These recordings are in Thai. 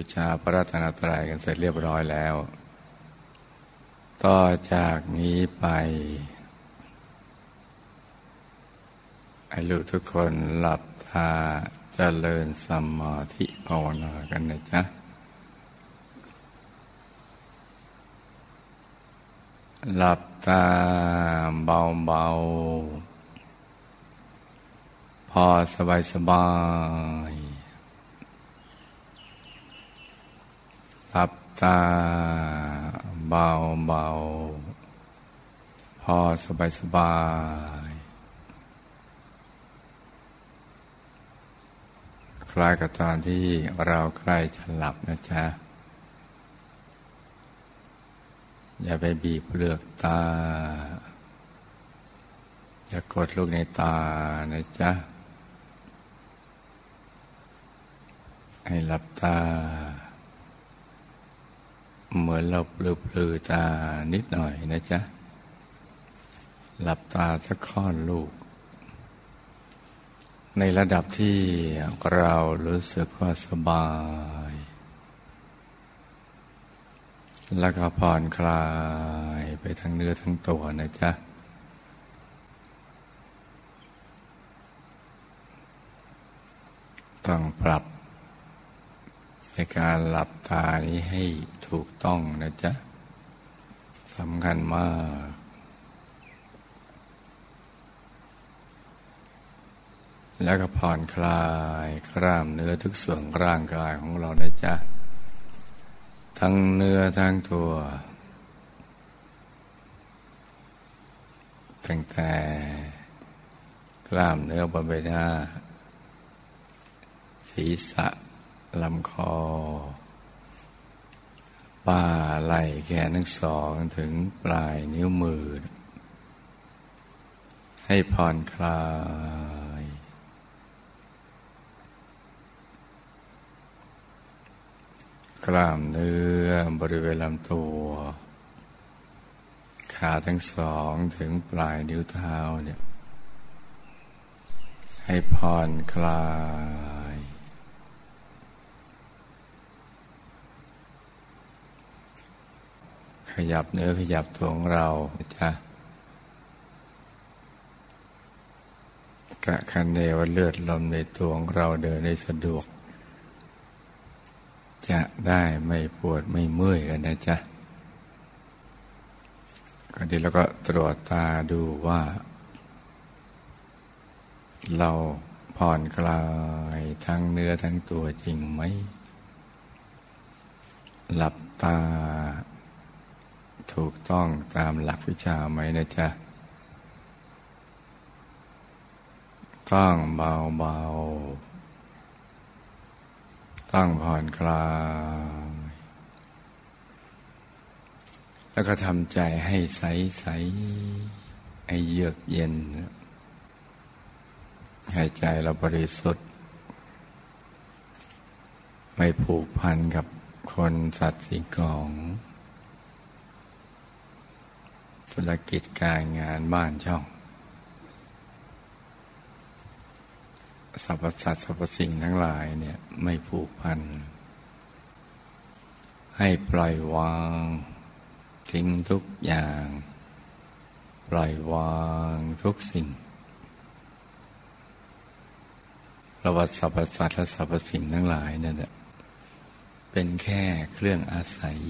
บูชาพระรัตนตรัยกันเสร็จเรียบร้อยแล้ว ต่อจากนี้ไปไอ้ลูกทุกคนหลับตาเจริญสมาธิภาวนากันนะจ๊ะหลับตาเบาๆ พอสบายสบาย หลับาเบาพอสบายสบาย คล้ายกับตอนที่เราใกล้จะหลับนะจ๊ะ อย่าไปบีบเปลือกตา อย่ากดลูกในตานะจ๊ะ ให้หลับตา เหมือนเราปลือปลือตานิดหน่อยนะจ๊ะ หลับตาสักค่อนลูก ในระดับที่เรารู้สึกว่าสบาย แล้วก็ผ่อนคลายไปทั้งเนื้อทั้งตัวนะจ๊ะต้องปรับ ในการหลับตานี้ให้ถูกต้องนะจ๊ะสำคัญมาก แล้วก็ผ่อนคลายกล้ามเนื้อทุกส่วนร่างกายของเรานะจ๊ะ ทั้งเนื้อทั้งตัวตั้งแต่กล้ามเนื้อบนใบหน้า ศีรษะ ลำคอป้าไหล่แขนทั้งสองถึงปลายนิ้วมือ ให้ผ่อนคลาย กล้ามเนื้อบริเวณลำตัว ขาทั้งสองถึงปลายนิ้วเท้าเนี่ยให้ผ่อนคลาย ขยับเนื้อขยับตัวของเราจ้ะกะคันเนวเลือดลมในตัวของเราเดินได้สะดวก จะได้ไม่ปวดไม่เมื่อยกันนะจ๊ะก็ดีแล้วก็ตรวจตาดูว่า เราผ่อนคลายทั้งเนื้อทั้งตัวจริงไหม หลับตา ถูกต้องตามหลักวิชาไหมนะจ๊ะ ต้องเบาเบาตั้งผ่อนคลายแล้วก็ทำใจให้ใสใสให้เยือกเย็นให้ใจเราบริสุทธิ์ ไม่ผูกพันกับคนสัตว์สิ่งของ ธุรกิจการงานบ้านช่องสรรพสัตว์สรรพสิ่งทั้งหลายเนี่ยไม่ผูกพัน ให้ปล่อยวางทิ้งทุกอย่าง ปล่อยวางทุกสิ่งระวัติสรรพสัตว์และสรรพสิ่งทั้งหลายนั่นเป็นแค่เครื่องอาศัย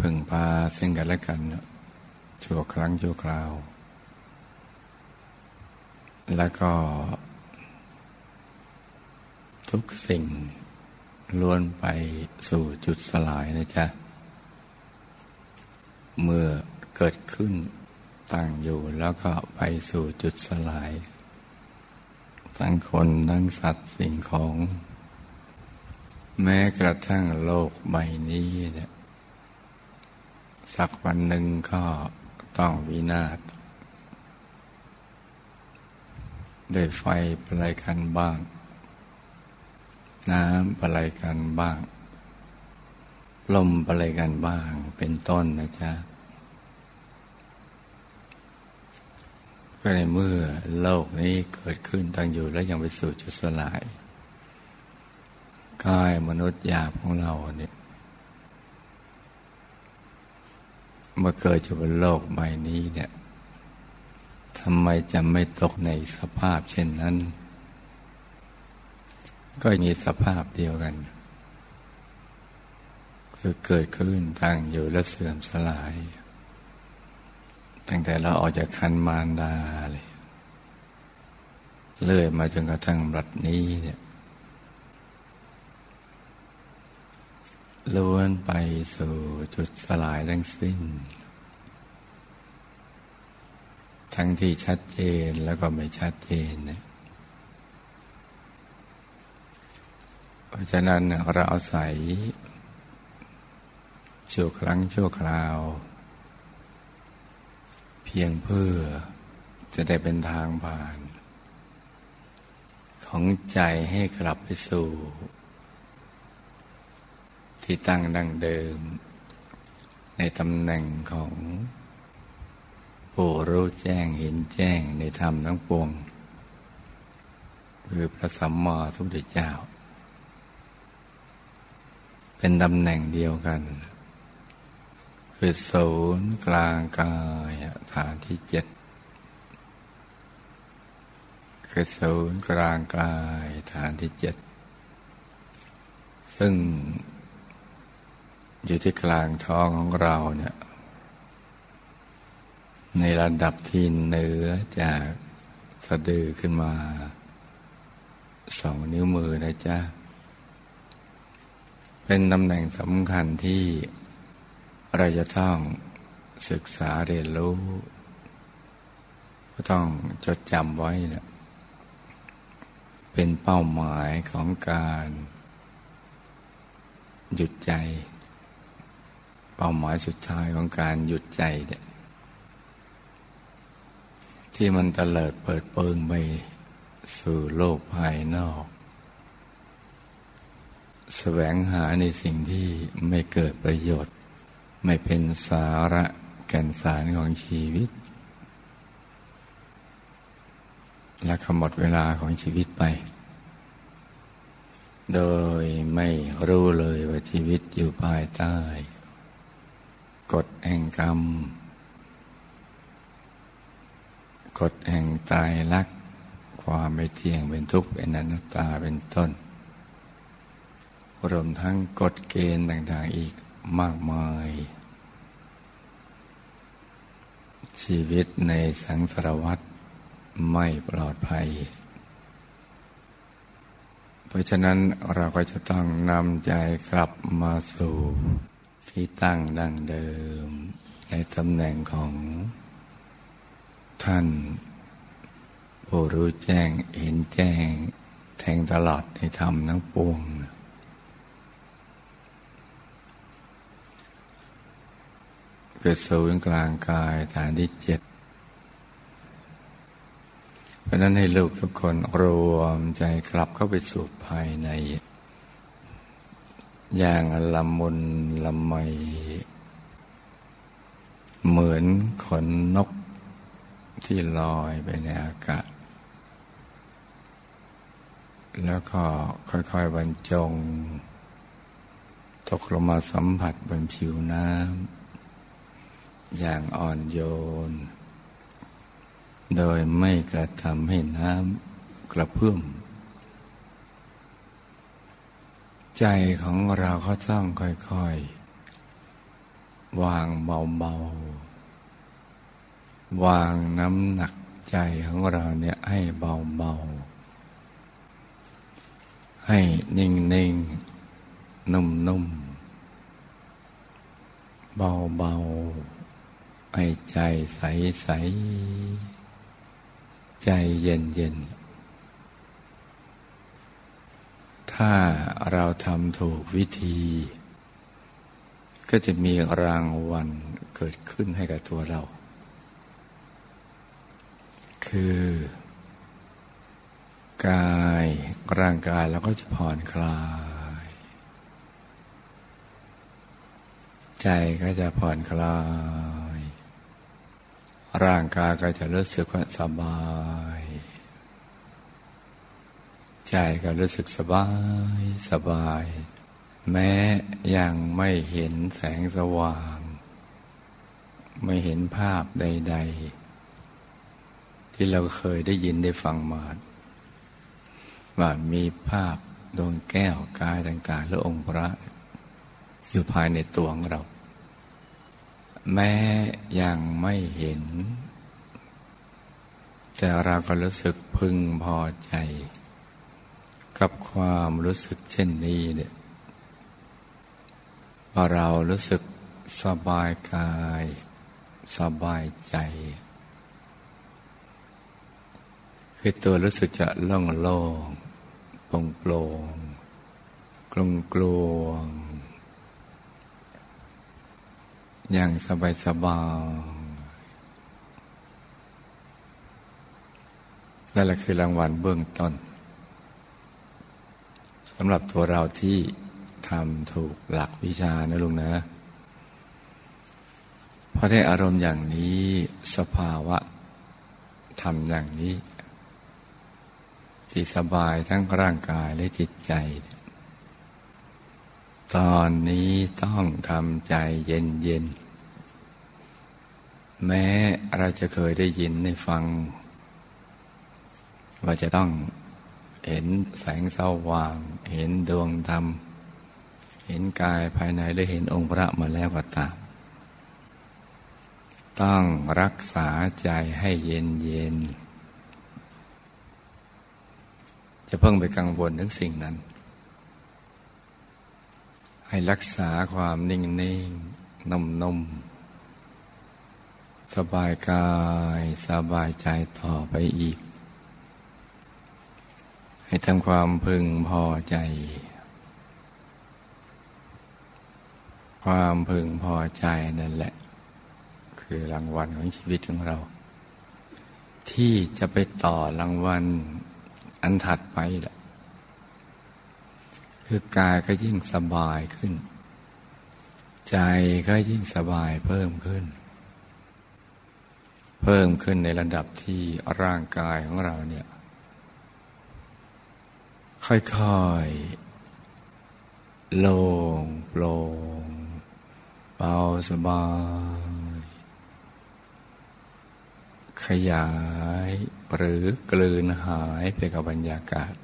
พึ่งพาซึ่งกันและกัน ชั่วครั้งชั่วคราว แล้วก็ ทุกสิ่งล้วนไปสู่จุดสลายนะจ๊ะ เมื่อเกิดขึ้นตั้งอยู่แล้วก็ไปสู่จุดสลาย ทั้งคนทั้งสัตว์สิ่งของ แม้กระทั่งโลกใบนี้เนี่ย สักวันหนึ่งก็ต้องวินาศด้วยไฟอะไรกันบ้าง น้ำอะไรกันบ้าง ลมอะไรกันบ้าง เป็นต้นนะจ๊ะ ก็ในเมื่อโลกนี้เกิดขึ้นตั้งอยู่แล้วยังไปสู่จุดสลายกายมนุษย์หยาบของเราเนี่ยเมื่อเกิดอยู่บนโลกใบนี้เนี่ยทำไมจะไม่ตกในสภาพเช่นนั้น ก็มีสภาพเดียวกัน คือเกิดขึ้นตั้งอยู่และเสื่อมสลาย ตั้งแต่เราออกจากคันมารดาเลยเลื่อยมาจนกระทั่งบัดนี้เนี่ย ล้วนไปสู่จุดสลายทั้งสิ้น ทั้งที่ชัดเจนแล้วก็ไม่ชัดเจนนะเพราะฉะนั้นเราอาศัยชั่วครั้งชั่วคราว เพียงเพื่อจะได้เป็นทางผ่าน ของใจให้กลับไปสู่ ที่ตั้งดังเดิม ในตำแหน่งของผู้รู้แจ้งเห็นแจ้งในธรรมทั้งปวง คือพระสัมมาสัมพุทธเจ้า เป็นตำแหน่งเดียวกัน คือศูนย์กลางกายฐานที่เจ็ดคือศูนย์กลางกายฐานที่เจ็ดซึ่ง อยู่ที่กลางท้องของเราเนี่ยในระดับที่เหนือจากสะดือขึ้นมา สองนิ้วมือนะจ๊ะ เป็นตำแหน่งสำคัญที่เราจะต้องศึกษาเรียนรู้ ก็ต้องจดจำไว้นะเป็นเป้าหมายของการ หยุดใจ เป้าหมายสุดท้ายของการหยุดใจเนี่ยที่มันเตลิดเปิดเปิงไปสู่โลกภายนอกแสวงหาในสิ่งที่ไม่เกิดประโยชน์ ไม่เป็นสาระแก่นสารของชีวิต และขมดเวลาของชีวิตไป โดยไม่รู้เลยว่าชีวิตอยู่ภายใต้ กฎแห่งกรรม กฎแห่งตายรัก ความไม่เที่ยงเป็นทุกข์เป็นอนัตตาเป็นต้น รวมทั้งกฎเกณฑ์ต่างๆอีกมากมาย ชีวิตในสังสารวัฏไม่ปลอดภัย เพราะฉะนั้นเราก็จะต้องนำใจกลับมาสู่ ที่ตั้งดังเดิม ในตำแหน่งของท่านผู้รู้แจ้งเห็นแจ้ง แทงตลอดในธรรมทั้งปวง เกิดศูนย์กลางกายฐานที่เจ็ดเพราะนั้นให้ลูกทุกคนรวมใจกลับเข้าไปสู่ภายใน อย่างละมุนละไม เหมือนขนนกที่ลอยไปในอากาศ แล้วก็ค่อยๆบรรจง ตกลงมาสัมผัสบนผิวน้ำอย่างอ่อนโยน โดยไม่กระทำให้น้ำกระเพื่อม ใจของเราก็ต้องค่อย ๆ วางเบา ๆ วางน้ำหนักใจของเราเนี่ยให้เบา ๆ ให้นิ่ง ๆ นุ่ม ๆ เบา ๆ ให้ใจใส ๆ ใจเย็น ๆ ถ้าเราทำถูกวิธี ก็จะมีรางวัลเกิดขึ้นให้กับตัวเรา คือ กายร่างกายเราก็จะผ่อนคลาย ใจก็จะผ่อนคลาย ร่างกายก็จะรู้สึกว่าสบาย ใจก็รู้สึกสบายสบาย แม้ยังไม่เห็นแสงสว่าง ไม่เห็นภาพใด ๆ ที่เราเคยได้ยินได้ฟังมาว่ามีภาพดวงแก้วกายต่างๆหรือองค์พระ อยู่ภายในตัวของเรา แม้ยังไม่เห็น แต่เราก็รู้สึกพึงพอใจ กับความรู้สึกเช่นนี้เนี่ยพอเรารู้สึกสบายกาย สบายใจคือตัวรู้สึกจะล่องโล่งโปร่งโปร่งกลงกลวงอย่างสบายสบายนั่นแหละคือรางวัลเบื้องต้นำหรับตัวเราที่ทำถูกหลักวิชานะลุงนะพอได้อารมณ์อย่างนี้สภาวะทำอย่างนี้ที่สบายทั้งร่างกายและจิตใจ ตอนนี้ต้องทำใจเย็นเย็นแม้เราจะเคยได้ยินได้ฟัง ว่าจะต้อง เห็นแสงสว่าง เห็นดวงธรรม เห็นกายภายในหรือเห็นองค์พระมาแล้วก็ตาม ต้องรักษาใจให้เย็นเย็น จะเพิ่งไปกังวลถึงสิ่งนั้น ให้รักษาความนิ่งนิ่งนุ่มนุ่มสบายกายสบายใจต่อไปอีก ให้ทำความพึงพอใจ ความพึงพอใจนั่นแหละ คือรางวัลของชีวิตของเรา ที่จะไปต่อรางวัลอันถัดไปแหละ คือกายก็ยิ่งสบายขึ้น ใจก็ยิ่งสบายเพิ่มขึ้น เพิ่มขึ้นในระดับที่ร่างกายของเราเนี่ย ค่อยๆโล่งโปร่งเบาสบาย ขยายหรือกลืนหายไปกับบรรยากาศ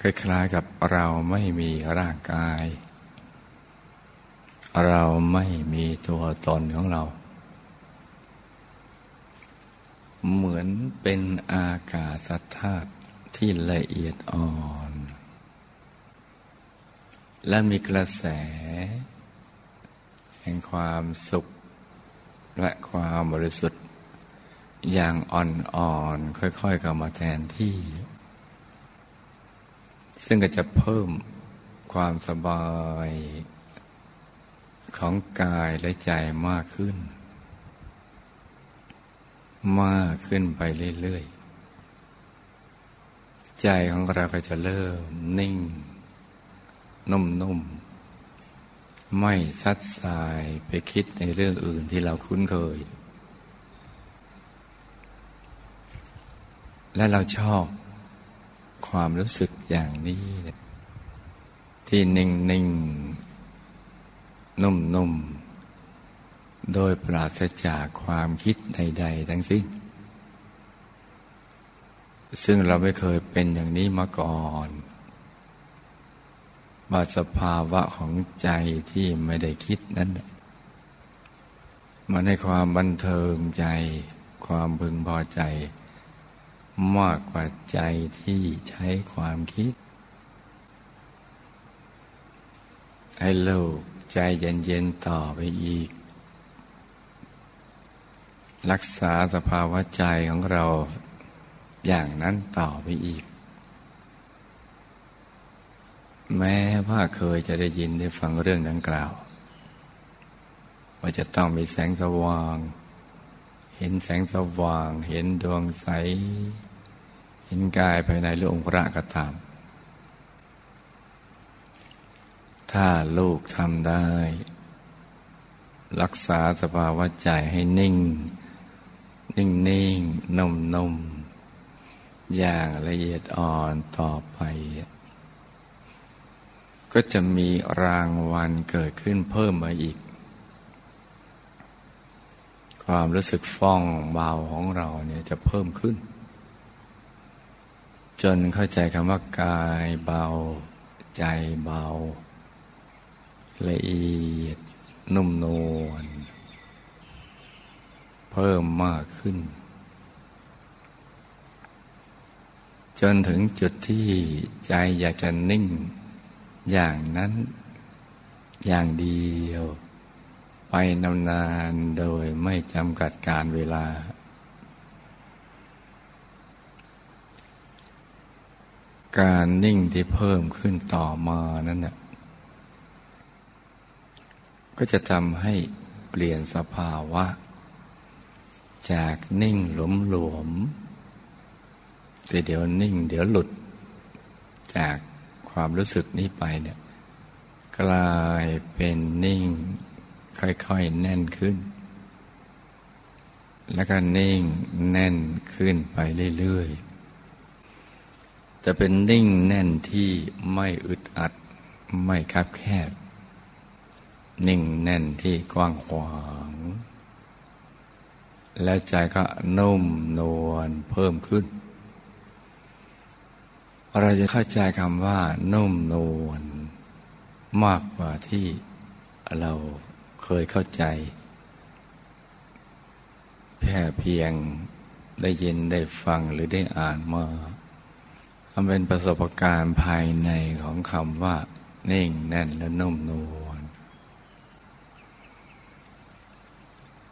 คล้ายๆกับเราไม่มีร่างกาย เราไม่มีตัวตนของเรา เหมือนเป็นอากาศธาตุที่ละเอียดอ่อน และมีกระแส แห่งความสุข และความบริสุทธิ์ อย่างอ่อนๆค่อยๆเข้ามาแทนที่ ซึ่งก็จะเพิ่มความสบายของกายและใจมากขึ้น มากขึ้นไปเรื่อยๆ ใจของเราก็จะเริ่มนิ่ง นุ่มๆ ไม่ซัดสายไปคิดในเรื่องอื่นที่เราคุ้นเคย และเราชอบความรู้สึกอย่างนี้ที่นิ่ง ๆ นุ่ม ๆ โดยปราศจากความคิดใด ๆ ทั้งสิ้น ซึ่งเราไม่เคยเป็นอย่างนี้มาก่อนว่าสภาวะของใจที่ไม่ได้คิดนั้นมันให้ความบันเทิงใจ ความพึงพอใจ มากกว่าใจที่ใช้ความคิด ให้โลกใจเย็นๆต่อไปอีก รักษาสภาวะใจของเราอย่างนั้นต่อไปอีก แม้ว่าเคยจะได้ยินได้ฟังเรื่องดังกล่าว ว่าจะต้องมีแสงสว่าง เห็นแสงสว่าง เห็นดวงใส เห็นกายภายในหรือองค์พระก็ตาม ถ้าลูกทำได้ รักษาสภาวะใจให้นิ่ง นิ่งนิ่งนุ่มนุ่มอย่างละเอียดอ่อนต่อไป ก็จะมีรางวัลเกิดขึ้นเพิ่มมาอีก ความรู้สึกฟ่องเบาของเราเนี่ยจะเพิ่มขึ้น จนเข้าใจคำว่ากายเบา ใจเบา ละเอียดนุ่มนวล เพิ่มมากขึ้น จนถึงจุดที่ใจอยากจะนิ่งอย่างนั้นอย่างเดียว ไปนานโดยไม่จำกัดการเวลา การนิ่งที่เพิ่มขึ้นต่อมานั้นน่ะก็จะทำให้เปลี่ยนสภาวะ จากนิ่งหลวมหลวมแต่เดี๋ยวนิ่ง เดี๋ยวหลุด จากความรู้สึกนี้ไปเนี่ยกลายเป็นนิ่ง ค่อยๆ แน่นขึ้น แล้วก็นิ่งแน่นขึ้นไปเรื่อยๆจะเป็นนิ่งแน่นที่ไม่อึดอัดไม่คับแคบ นิ่งแน่นที่กว้างขวาง แล้วใจก็นุ่มนวลเพิ่มขึ้น เราจะเข้าใจคำว่า นุ่มนวลมากกว่าที่เราเคยเข้าใจ แค่เพียงได้ยินได้ฟังหรือได้อ่านมาทำเป็นประสบการณ์ภายในของคำว่า นิ่งแน่นและนุ่มนวล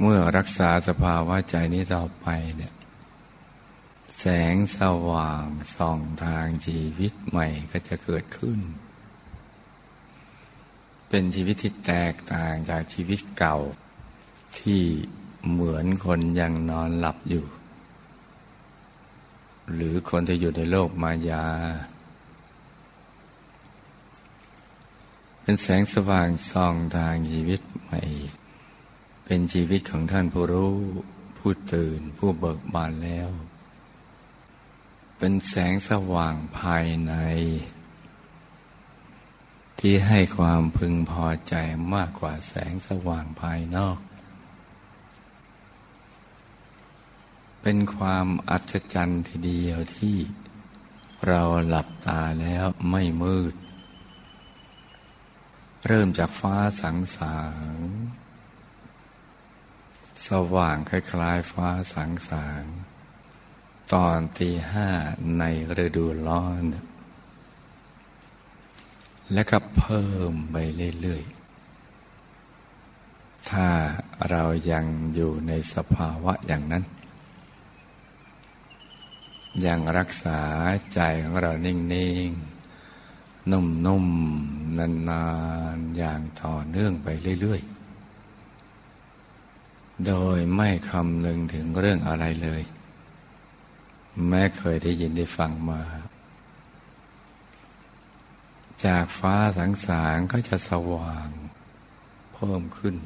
เมื่อรักษาสภาวะใจนี้ต่อไปเนี่ยแสงสว่างส่องทางชีวิตใหม่ก็จะเกิดขึ้น เป็นชีวิตที่แตกต่างจากชีวิตเก่า ที่เหมือนคนยังนอนหลับอยู่ หรือคนที่อยู่ในโลกมายา เป็นแสงสว่างส่องทางชีวิตใหม่ เป็นชีวิตของท่านผู้รู้ ผู้ตื่นผู้เบิกบานแล้ว เป็นแสงสว่างภายใน ที่ให้ความพึงพอใจมากกว่าแสงสว่างภายนอก เป็นความอัศจรรย์ทีเดียวที่เราหลับตาแล้วไม่มืด เริ่มจากฟ้าสังสาง สว่างคล้ายๆฟ้าสังสางตอนตีห้าในฤดูร้อน และก็เพิ่มไปเรื่อยๆ ถ้าเรายังอยู่ในสภาวะอย่างนั้น ยังรักษาใจของเรานิ่งๆ นุ่มๆนานๆ อย่างต่อเนื่องไปเรื่อยๆ โดยไม่คำนึงถึงเรื่องอะไรเลย แม้เคยได้ยินได้ฟังมา จากฟ้าสังสารก็จะสว่าง เพิ่มขึ้น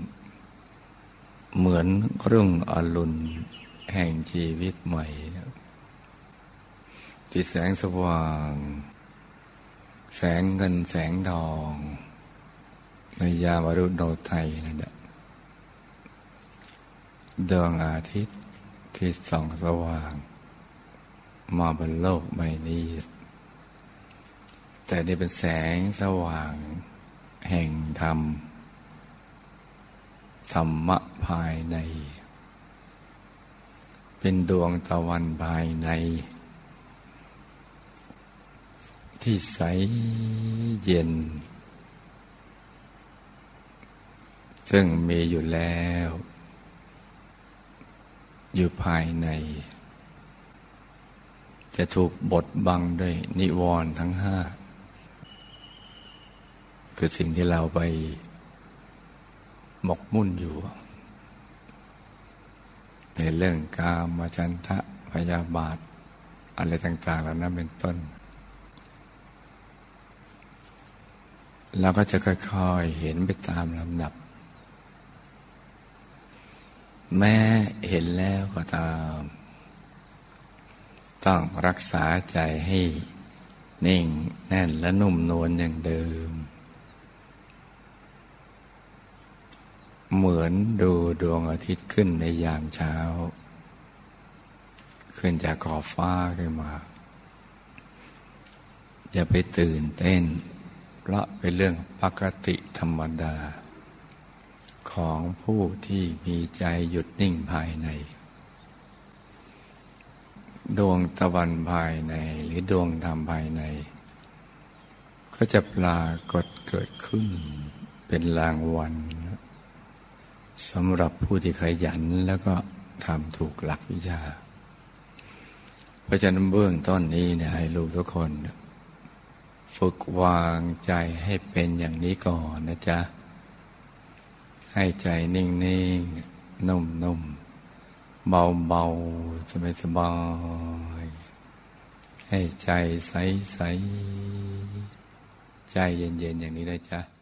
เหมือนรุ่งอรุณแห่งชีวิตใหม่ที่แสงสว่าง แสงเงินแสงทอง ในยามอรุณโนไทยนั่นแหละ ดวงอาทิตย์ที่ส่องสว่าง มาบนโลกใบนี้ แต่นี่เป็นแสงสว่าง แห่งธรรม ธรรมะภายใน เป็นดวงตะวันภายใน ที่ใสเย็น ซึ่งมีอยู่แล้ว อยู่ภายใน จะถูกบดบังด้วยนิวรณ์ทั้งห้า คือสิ่งที่เราไปหมกมุ่นอยู่ ในเรื่องกามาจันทะพยาบาท อะไรต่างๆแล้วนั้นเป็นต้นเราก็จะค่อยๆเห็นไปตามลำดับ แม้เห็นแล้วก็ตาม ต้องรักษาใจให้นิ่งแน่นและนุ่มนวลอย่างเดิม เหมือนดูดวงอาทิตย์ขึ้นในยามเช้า ขึ้นจากขอบฟ้าขึ้นมา อย่าไปตื่นเต้น เพราะเป็นเรื่องปกติธรรมดา ของผู้ที่มีใจหยุดนิ่งภายใน ดวงตะวันภายในหรือดวงธรรมภายใน ก็จะปรากฏเกิดขึ้นเป็นรางวัลสำหรับผู้ที่ขยันแล้วก็ทำถูกหลักวิชาเพราะฉะนั้นเบื้องต้นนี้เนี่ยให้ลูกทุกคน ฝึกวางใจให้เป็นอย่างนี้ก่อนนะจ๊ะ ให้ใจนิ่งๆนุ่มๆเบาๆสบายสบายให้ใจใสๆใจเย็นๆอย่างนี้นะจ๊ะ